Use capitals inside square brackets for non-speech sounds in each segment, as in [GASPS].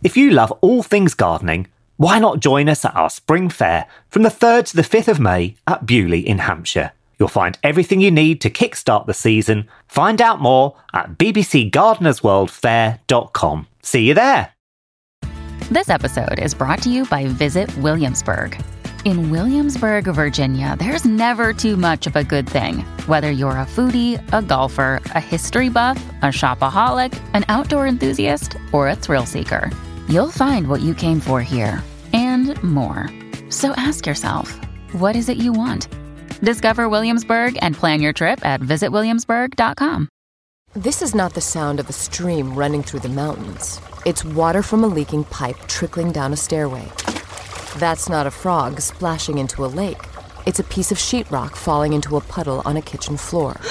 If you love all things gardening, why not join us at our spring fair from the 3rd to the 5th of May at Beaulieu in Hampshire? You'll find everything you need to kickstart the season. Find out more at bbcgardenersworldfair.com. See you there. This episode is brought to you by Visit Williamsburg. In Williamsburg, Virginia, there's never too much of a good thing. Whether you're a foodie, a golfer, a history buff, a shopaholic, an outdoor enthusiast, or a thrill seeker, you'll find what you came for here and more. So ask yourself, what is it you want? Discover Williamsburg and plan your trip at visitwilliamsburg.com. This is not the sound of a stream running through the mountains. It's water from a leaking pipe trickling down a stairway. That's not a frog splashing into a lake. It's a piece of sheetrock falling into a puddle on a kitchen floor. [GASPS]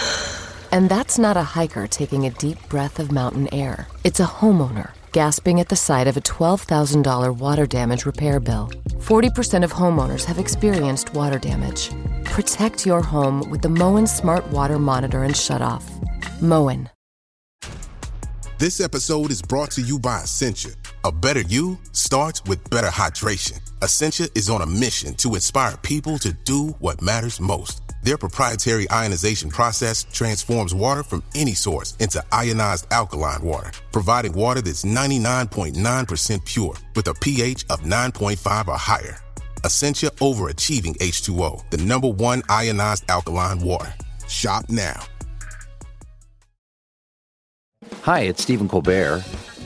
And that's not a hiker taking a deep breath of mountain air. It's a homeowner gasping at the sight of a $12,000 water damage repair bill. 40% of homeowners have experienced water damage. Protect your home with the Moen Smart Water Monitor and Shutoff. Moen. This episode is brought to you by Essentia. A better you starts with better hydration. Essentia is on a mission to inspire people to do what matters most. Their proprietary ionization process transforms water from any source into ionized alkaline water, providing water that's 99.9% pure with a pH of 9.5 or higher. Essentia overachieving H2O, the number one ionized alkaline water. Shop now. Hi, it's Stephen Colbert,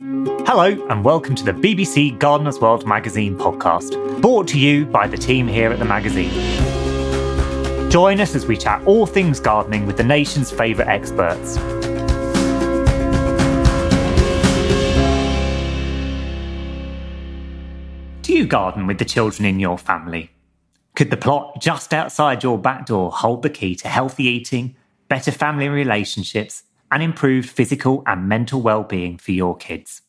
Hello, and welcome to the BBC Gardener's World magazine podcast, brought to you by the team here at the magazine. Join us as we chat all things gardening with the nation's favourite experts. Do you garden with the children in your family? Could the plot just outside your back door hold the key to healthy eating, better family relationships, and improved physical and mental well-being for your kids?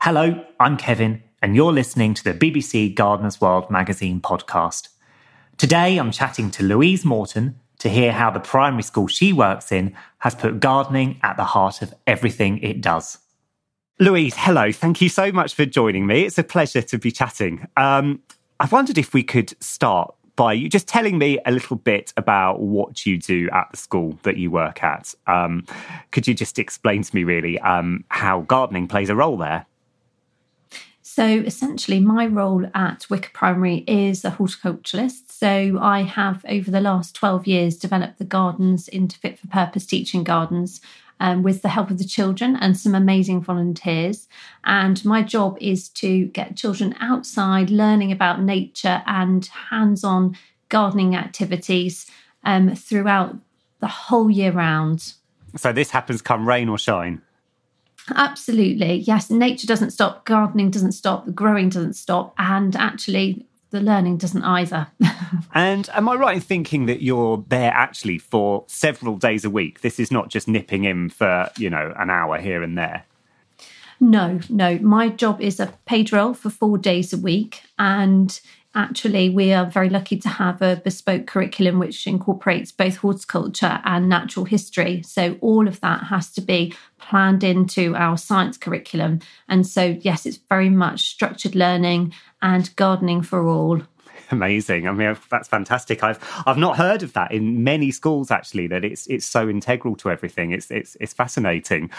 Hello, I'm Kevin, and you're listening to the BBC Gardener's World magazine podcast. Today, I'm chatting to Louise Moreton to hear how the primary school she works in has put gardening at the heart of everything it does. Louise, hello. Thank you so much for joining me. It's a pleasure to be chatting. Um, I wondered if we could start by you just telling me a little bit about what you do at the school that you work at. Um, could you just explain to me, really, um, how gardening plays a role there? So essentially, my role at Wicor Primary is a horticulturalist. So I have, over the last 12 years, developed the gardens into fit for purpose teaching gardens um, with the help of the children and some amazing volunteers. And my job is to get children outside learning about nature and hands on gardening activities um, throughout the whole year round. So this happens come rain or shine? Absolutely. Yes, nature doesn't stop, gardening doesn't stop, the growing doesn't stop, and actually the learning doesn't either. [LAUGHS] and am I right in thinking that you're there actually for several days a week? This is not just nipping in for, you know, an hour here and there. No, no. My job is a paid role for four days a week. And actually, we are very lucky to have a bespoke curriculum which incorporates both horticulture and natural history. So, all of that has to be planned into our science curriculum. And so, yes, it's very much structured learning and gardening for all. [LAUGHS] Amazing. I mean, that's fantastic. I've I've not heard of that in many schools actually. That it's it's so integral to everything. It's it's it's fascinating.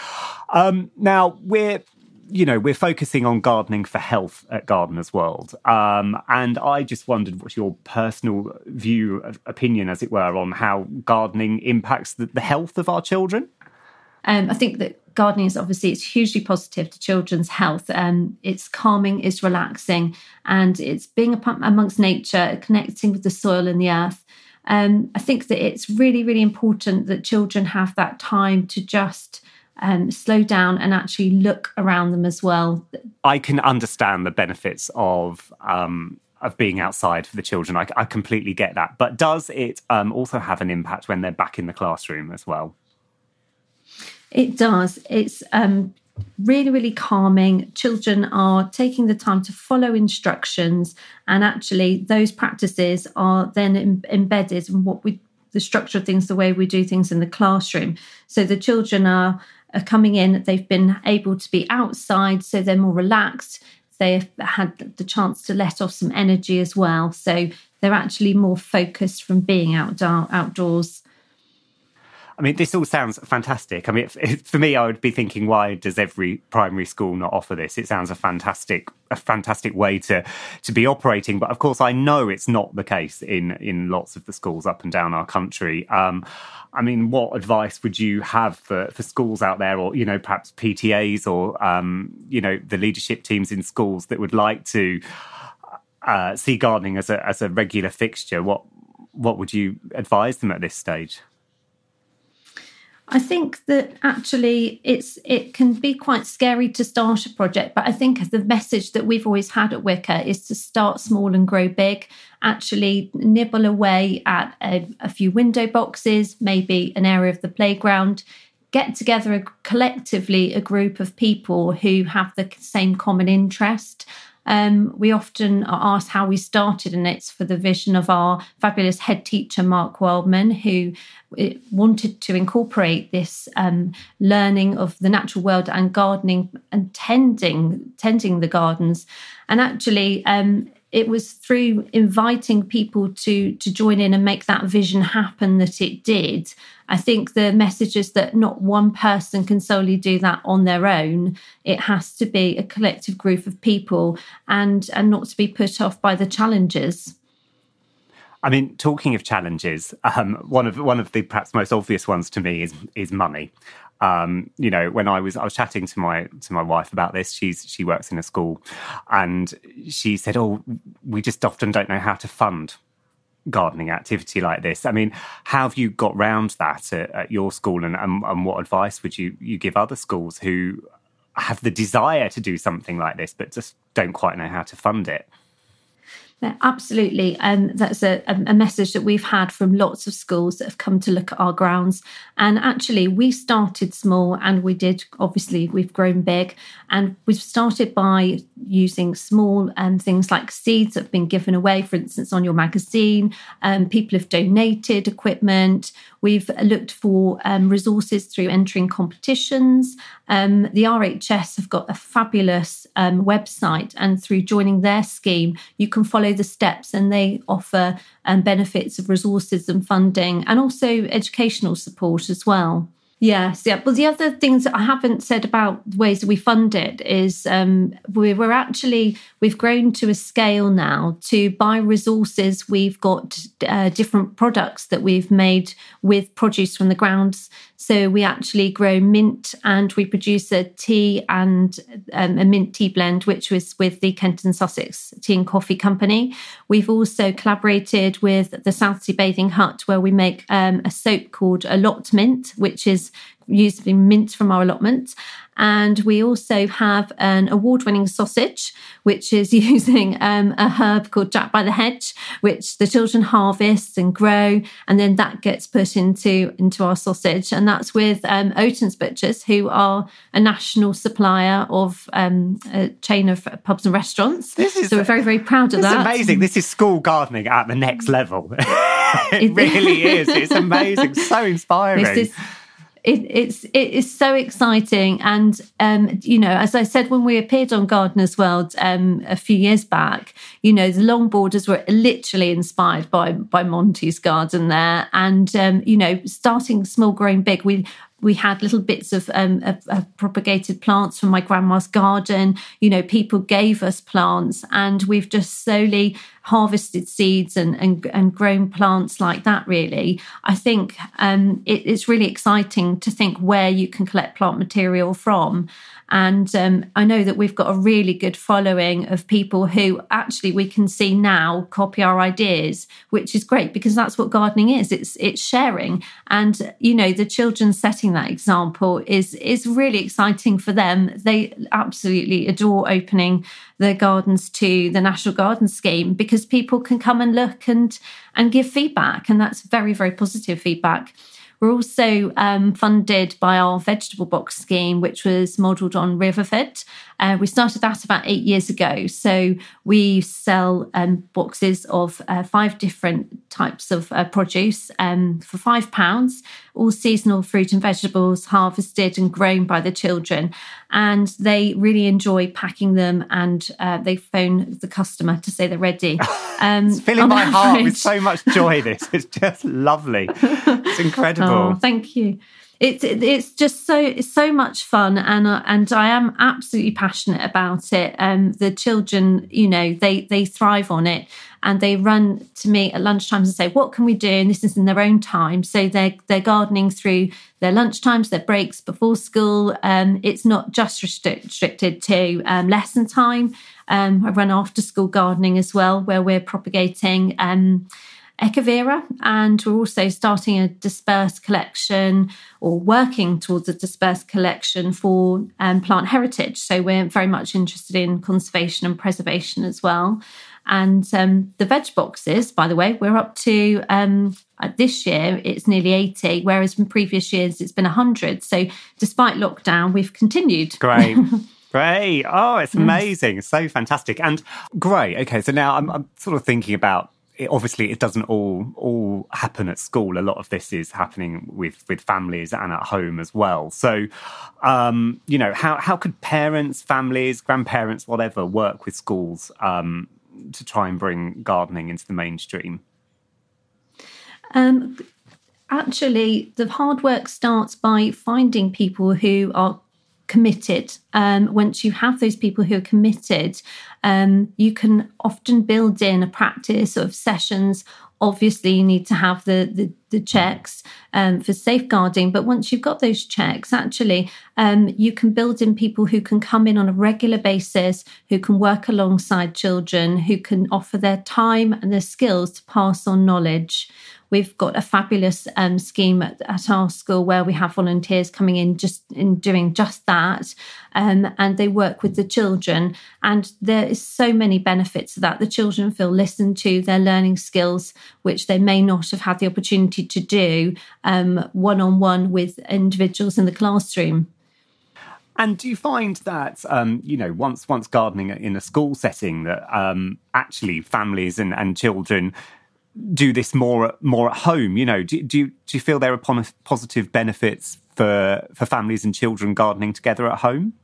Um, now we're you know we're focusing on gardening for health at Gardeners World, um, and I just wondered what's your personal view, opinion, as it were, on how gardening impacts the, the health of our children. Um, I think that gardening is obviously it's hugely positive to children's health. Um, it's calming, it's relaxing, and it's being amongst nature, connecting with the soil and the earth. Um, I think that it's really, really important that children have that time to just um, slow down and actually look around them as well. I can understand the benefits of um, of being outside for the children. I, I completely get that. But does it um, also have an impact when they're back in the classroom as well? It does. It's um, really, really calming. Children are taking the time to follow instructions, and actually, those practices are then Im- embedded in what we the structure of things, the way we do things in the classroom. So the children are, are coming in, they've been able to be outside, so they're more relaxed. They've had the chance to let off some energy as well. So they're actually more focused from being outdoor, outdoors. I mean, this all sounds fantastic. I mean, for me, I would be thinking, why does every primary school not offer this? It sounds a fantastic, a fantastic way to to be operating. But of course, I know it's not the case in in lots of the schools up and down our country. Um, I mean, what advice would you have for, for schools out there, or you know, perhaps PTAs, or um, you know, the leadership teams in schools that would like to uh, see gardening as a as a regular fixture? What what would you advise them at this stage? I think that actually it's it can be quite scary to start a project, but I think the message that we've always had at Wicor is to start small and grow big. Actually, nibble away at a, a few window boxes, maybe an area of the playground. Get together a, collectively a group of people who have the same common interest um, we often are asked how we started, and it's for the vision of our fabulous head teacher, Mark Wildman, who eh, wanted to incorporate this um, learning of the natural world and gardening and tending tending the gardens. And actually, um, it was through inviting people to to join in and make that vision happen that it did. I think the message is that not one person can solely do that on their own. It has to be a collective group of people and and not to be put off by the challenges. I mean, talking of challenges, um, one of one of the perhaps most obvious ones to me is is money. Um, you know, when I was I was chatting to my to my wife about this, she's she works in a school, and she said, "Oh, we just often don't know how to fund gardening activity like this. I mean, how have you got round that at, at your school, and, and, and what advice would you you give other schools who have the desire to do something like this but just don't quite know how to fund it? Yeah, absolutely. And um, that's a, a message that we've had from lots of schools that have come to look at our grounds. And actually, we started small and we did, obviously, we've grown big. And we've started by using small um, things like seeds that have been given away, for instance, on your magazine. Um, people have donated equipment. We've looked for um, resources through entering competitions. Um, the RHS have got a fabulous um, website, and through joining their scheme, you can follow the steps and they offer um, benefits of resources and funding and also educational support as well. Yes, yeah. Well, the other things that I haven't said about the ways that we fund it is um, we're, we're actually we've grown to a scale now to buy resources. We've got uh, different products that we've made with produce from the grounds. So we actually grow mint and we produce a tea and um, a mint tea blend, which was with the Kent and Sussex Tea and Coffee Company. We've also collaborated with the Southsea Bathing Hut, where we make um, a soap called Allot Mint, which is using mint from our allotment. And we also have an award winning sausage, which is [LAUGHS] using um, a herb called Jack by the Hedge, which the children harvest and grow. And then that gets put into, into our sausage. And that's with um, Owton's Butchers, who are a national supplier of um, a chain of pubs and restaurants. This is, so we're very, very proud of that. Amazing. This is school gardening at the next level. [LAUGHS] it really is. It's [LAUGHS] amazing. So inspiring it, it's it is so exciting and um, you know as i said when we appeared on gardeners world um, a few years back you know the longboarders were literally inspired by by monty's garden there and um, you know starting small growing big we we had little bits of, um, of, of, propagated plants from my grandma's garden. You know, people gave us plants, and we've just slowly harvested seeds and and, and grown plants like that. Really, I think um, it, it's really exciting to think where you can collect plant material from. And um, I know that we've got a really good following of people who actually we can see now copy our ideas, which is great because that's what gardening is. It's it's sharing, and you know the children setting that example is is really exciting for them. They absolutely adore opening the gardens to the National Garden Scheme because people can come and look and and give feedback, and that's very very positive feedback. We're also um, funded by our vegetable box scheme, which was modelled on Riverford. Uh, we started that about eight years ago. So we sell um, boxes of uh, five different types of uh, produce um, for five pounds, all seasonal fruit and vegetables harvested and grown by the children. And they really enjoy packing them and uh, they phone the customer to say they're ready. [LAUGHS] Um, it's filling my average. heart with so much joy, this. It's just lovely. It's [LAUGHS] incredible. Oh, thank you it's it's just so it's so much fun and uh, and I am absolutely passionate about it. Um, the children, you know, they they thrive on it and they run to me at lunchtimes and say, "What can we do?" And this is in their own time, so they're they're gardening through their lunchtimes, their breaks before school. Um, it's not just restricted to um, lesson time. Um, I run after school gardening as well, where we're propagating. Um, Echeveria, and we're also starting a dispersed collection or working towards a dispersed collection for um, plant heritage. So we're very much interested in conservation and preservation as well. And um, the veg boxes, by the way, we're up to um, this year it's nearly 80, whereas in previous years it's been 100. So despite lockdown, we've continued. Great. [LAUGHS] Great. Oh, it's amazing. So fantastic. And great. Okay. So now I'm, I'm sort of thinking about it, obviously it doesn't all all happen at school. A lot of this is happening with with families and at home as well. So, um, you know, how how could parents, families, grandparents, whatever, work with schools um, to try and bring gardening into the mainstream? Um, actually, the hard work starts by finding people who are committed. Um, once you have those people who are committed, um, you can often build in a practice of sessions. Obviously, you need to have the the, the checks um, for safeguarding, but once you've got those checks, actually, um, you can build in people who can come in on a regular basis, who can work alongside children, who can offer their time and their skills to pass on knowledge. We've got a fabulous um, scheme at, at, our school where we have volunteers coming in just in doing just that, um, and they work with the children. And there is so many benefits to that. The children feel listened to; they're learning skills which they may not have had the opportunity to do one on one with individuals in the classroom. And do you find that um, you know once once gardening in a school setting that um, actually families and, and children do this more more at home? You know, do, do you do you feel there are positive benefits for for families and children gardening together at home?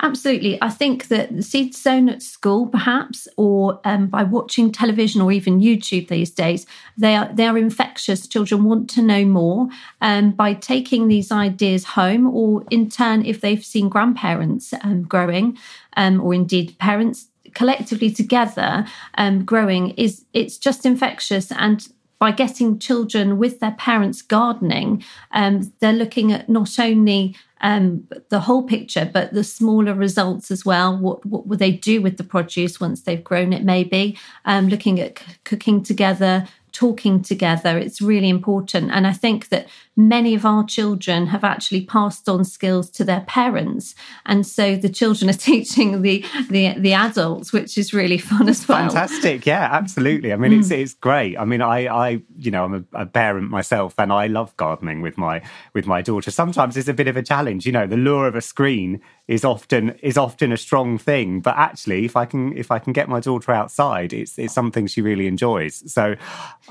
Absolutely. I think that the seeds sown at school, perhaps, or um, by watching television or even YouTube these days, they are they are infectious. Children want to know more. Um, by taking these ideas home, or in turn, if they've seen grandparents um, growing, um, or indeed parents collectively together um, growing is it's just infectious and by getting children with their parents gardening, um, they're looking at not only um, the whole picture, but the smaller results as well. What what will they do with the produce once they've grown it? Maybe um, looking at c- cooking together, talking together. It's really important. And I think that many of our children have actually passed on skills to their parents. And so the children are [LAUGHS] teaching the the, the adults, which is really fun as well. Fantastic. Yeah, [LAUGHS] absolutely. I mean, mm. it's, it's great. I mean, I, I you know, I'm a, a, parent myself and I love gardening with my with my daughter. Sometimes it's a bit of a challenge. You know, the lure of a screen is often is often a strong thing. But actually if I can if I can get my daughter outside, it's it's something she really enjoys. So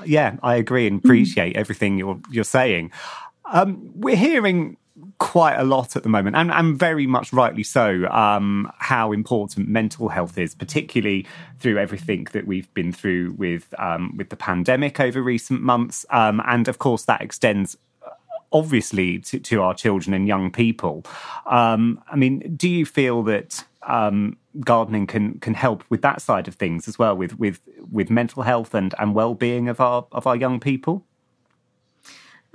yeah, I agree and mm. appreciate mm. everything you're you're saying. Um, we're hearing quite a lot at the moment, and, and very much rightly so, um, how important mental health is, particularly through everything that we've been through with um, with the pandemic over recent months, um, and of course that extends uh, obviously to, to our children and young people. Um, I mean, do you feel that um, gardening can can help with that side of things as well, with with with mental health and and well being of our of our young people?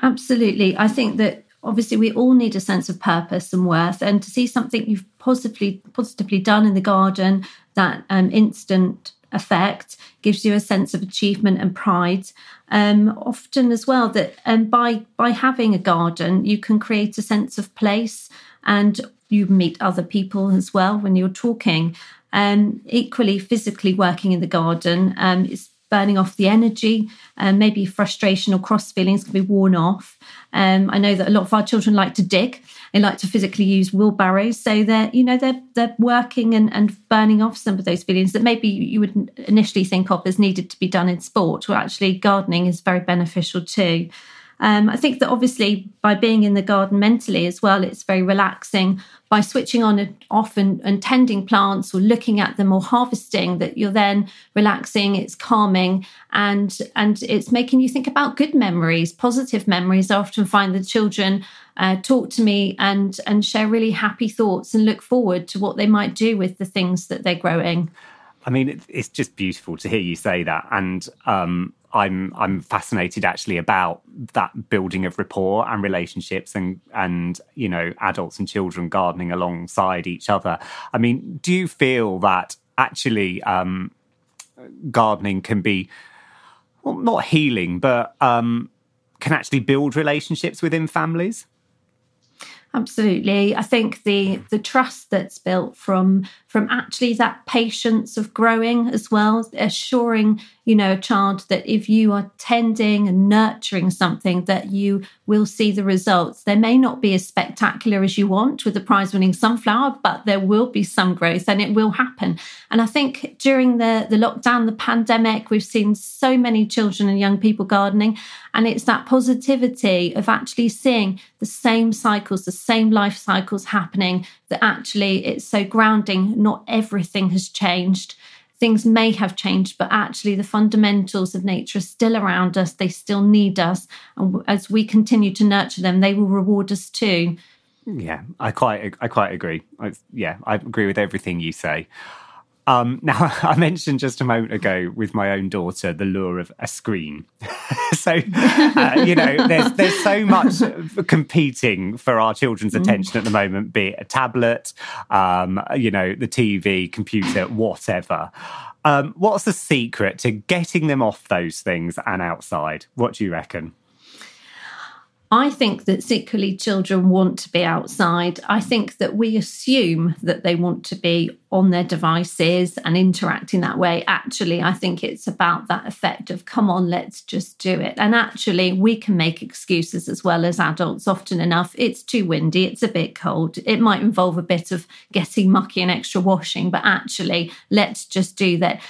Absolutely. I think that obviously we all need a sense of purpose and worth and to see something you've positively positively done in the garden that um, instant effect, gives you a sense of achievement and pride. Um, often as well that um, by by having a garden, you can create a sense of place and you meet other people as well when you're talking. And um, equally, physically working in the garden um, burning off the energy, and maybe frustration or cross feelings can be worn off. Um, I know that a lot of our children like to dig; they like to physically use wheelbarrows, so they're you know they're they're working and, and burning off some of those feelings that maybe you would initially think of as needed to be done in sport. Well, actually, gardening is very beneficial too. Um, I think that obviously by being in the garden mentally as well, it's very relaxing. By switching on and off and, and tending plants or looking at them or harvesting, that you're then relaxing, it's calming, and and it's making you think about good memories, positive memories. I often find the children uh, talk to me and and share really happy thoughts and look forward to what they might do with the things that they're growing. I mean, it's just beautiful to hear you say that, and um, I'm I'm fascinated actually about that building of rapport and relationships and and you know adults and children gardening alongside each other. I mean, do you feel that actually um, gardening can be well, not healing, but um, can actually build relationships within families? Absolutely. I think the the trust that's built from from actually that patience of growing as well, assuring, you know, a child that if you are tending and nurturing something that you will see the results. They may not be as spectacular as you want with the prize winning sunflower, but there will be some growth and it will happen. And I think during the, the lockdown, the pandemic, we've seen so many children and young people gardening. And it's that positivity of actually seeing the same cycles, the same life cycles happening that actually it's so grounding. Not everything has changed. Things may have changed, but actually the fundamentals of nature are still around us. They still need us. And as we continue to nurture them, they will reward us too. Yeah, I quite, I quite agree. I, yeah, I agree with everything you say. Um, [LAUGHS] now, I mentioned just a moment ago with my own daughter the lure of a screen. [LAUGHS] so, uh, you know, there's there's so much competing for our children's mm. attention at the moment, be it a tablet, um, you know, the TV, computer, whatever. Um, what's the secret to getting them off those things and outside? What do you reckon? I think that secretly children want to be outside. I think that we assume that they want to be on their devices and interacting that way. Actually, I think it's about that effect of, come on, let's just do it. And actually, we can make excuses as well as adults often enough. It's too windy, it's a bit cold. It might involve a bit of getting mucky and extra washing, but actually, let's just do that.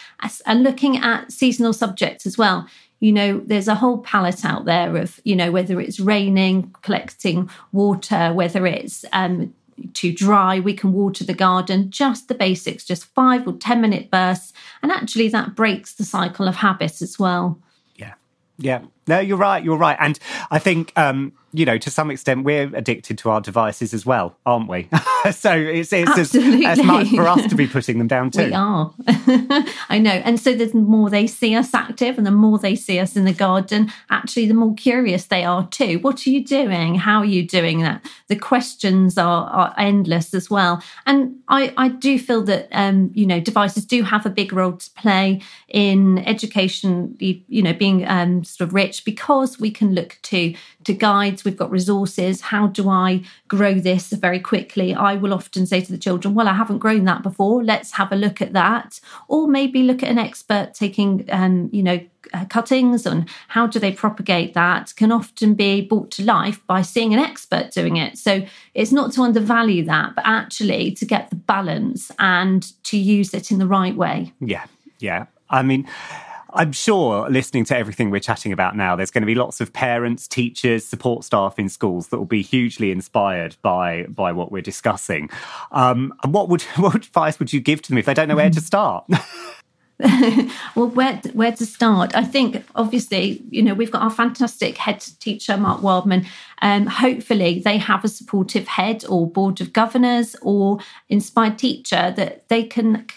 And looking at seasonal subjects as well you know there's a whole palette out there of you know whether it's raining collecting water whether it's um, too dry we can water the garden just the basics just five or ten minute bursts and actually that breaks the cycle of habit as well. Yeah. Yeah no you're right you're right and i think um you know, to some extent, we're addicted to our devices as well, aren't we? [LAUGHS] so it's, it's as, as, much for us to be putting them down [LAUGHS] too. We are. [LAUGHS] I know. And so the more they see us active and the more they see us in the garden, actually, the more curious they are too. What are you doing? How are you doing that? The questions are, are endless as well. And I, I do feel that, um, you know, devices do have a big role to play in education, you know, being um, sort of rich because we can look to to guides, we've got resources. How do I grow this very quickly? I will often say to the children, Well, I haven't grown that before. Let's have a look at that. Or maybe look at an expert taking, um, you know, uh, cuttings and how do they propagate that can often be brought to life by seeing an expert doing it. So it's not to undervalue that, but actually to get the balance and to use it in the right way. Yeah. Yeah. I mean, I'm sure listening to everything we're chatting about now, there's going to be lots of parents, teachers, support staff in schools that will be hugely inspired by by what we're discussing. Um, and what would [LAUGHS] what advice would you give to them if they don't know where to start? [LAUGHS] well, where where to start? I think obviously, you know, we've got our fantastic head teacher, Mark Wildman. Um, hopefully, they have a supportive head or board of governors or inspired teacher that they can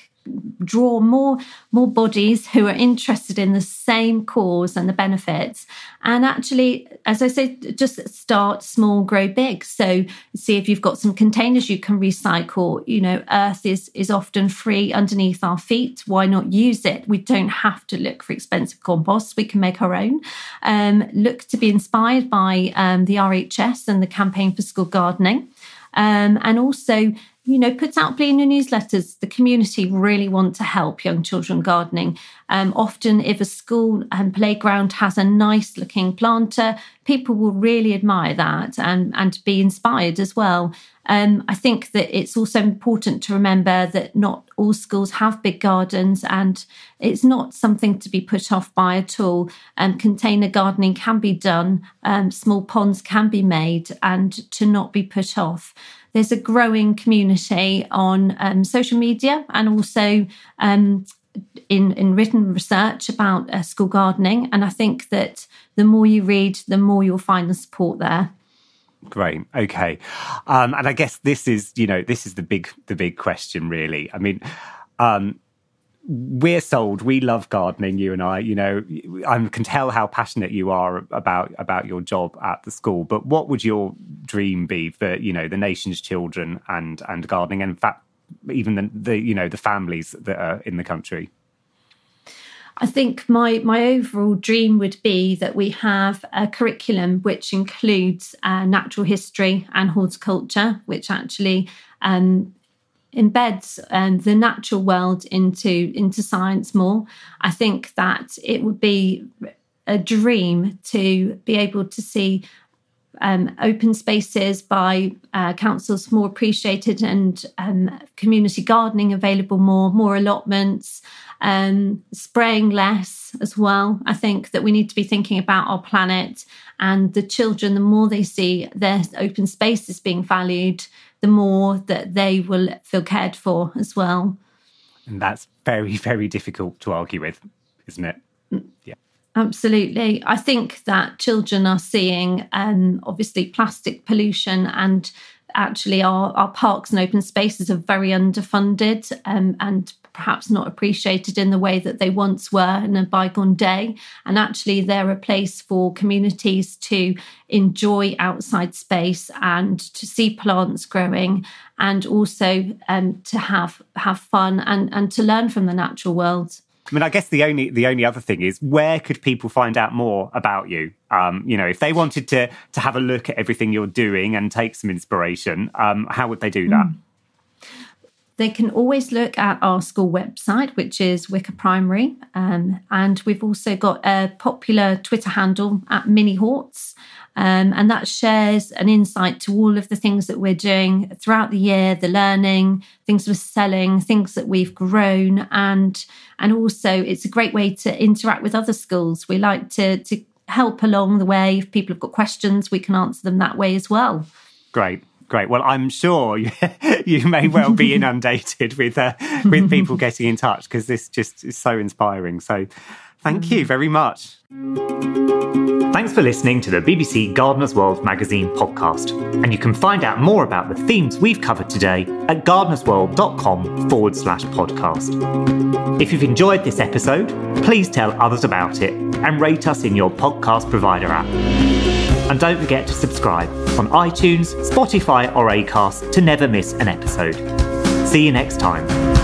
draw more more bodies who are interested in the same cause and the benefits. And actually as i say just start small grow big. So see if you've got some containers you can recycle. You know earth is is often free underneath our feet. Why not use it? We don't have to look for expensive compost we can make our own. Um, look to be inspired by um, the rhs and the campaign for school gardening. Um, and also you know, puts out Blina newsletters. The community really want to help young children gardening. Um, often, if a school and playground has a nice looking planter, people will really admire that and, and be inspired as well. Um, I think that it's also important to remember that not all schools have big gardens and it's not something to be put off by at all. Um, container gardening can be done, um, small ponds can be made, and to not be put off there's a growing community on um, social media and also um, in, in written research about uh, school gardening. And I think that the more you read, the more you'll find the support there. Great. Okay. Um, and I guess this is, you know, this is the big, the big question, really. I mean, um, we're sold. We love gardening. You and I. You know, I can tell how passionate you are about about your job at the school. But what would your dream be for you know the nation's children and and gardening? And in fact, even the, the you know the families that are in the country. I think my my overall dream would be that we have a curriculum which includes uh, natural history and horticulture, which actually um, embeds um, the natural world into into science more. I think that it would be a dream to be able to see um, open spaces by uh, councils more appreciated and um, community gardening available more, more allotments, um, spraying less as well. I think that we need to be thinking about our planet and the children, the more they see their open spaces being valued, the more that they will feel cared for as well. And that's very, very difficult to argue with, isn't it? Mm. Yeah. Absolutely. I think that children are seeing um, obviously plastic pollution and actually our, our parks and open spaces are very underfunded um, and perhaps not appreciated in the way that they once were in a bygone day. And actually, they're a place for communities to enjoy outside space and to see plants growing and also um, to have have fun and, and to learn from the natural world. I mean, I guess the only the only other thing is where could people find out more about you? Um, you know, if they wanted to to have a look at everything you're doing and take some inspiration, um, how would they do that? Mm. They can always look at our school website, which is Wicor Primary. Um, and we've also got a popular Twitter handle at Mini Horts. Um, and that shares an insight to all of the things that we're doing throughout the year, the learning, things we're selling, things that we've grown. And, and also, it's a great way to interact with other schools. We like to, to help along the way. If people have got questions, we can answer them that way as well. Great. Great. Well, I'm sure you, [LAUGHS] may well be [LAUGHS] inundated with uh, with people getting in touch because this just is so inspiring. So, thank you very much. Thanks for listening to the BBC Gardener's World magazine podcast. And you can find out more about the themes we've covered today at gardenersworld.com forward slash podcast. If you've enjoyed this episode, please tell others about it and rate us in your podcast provider app. And don't forget to subscribe on iTunes, Spotify, or Acast to never miss an episode. See you next time.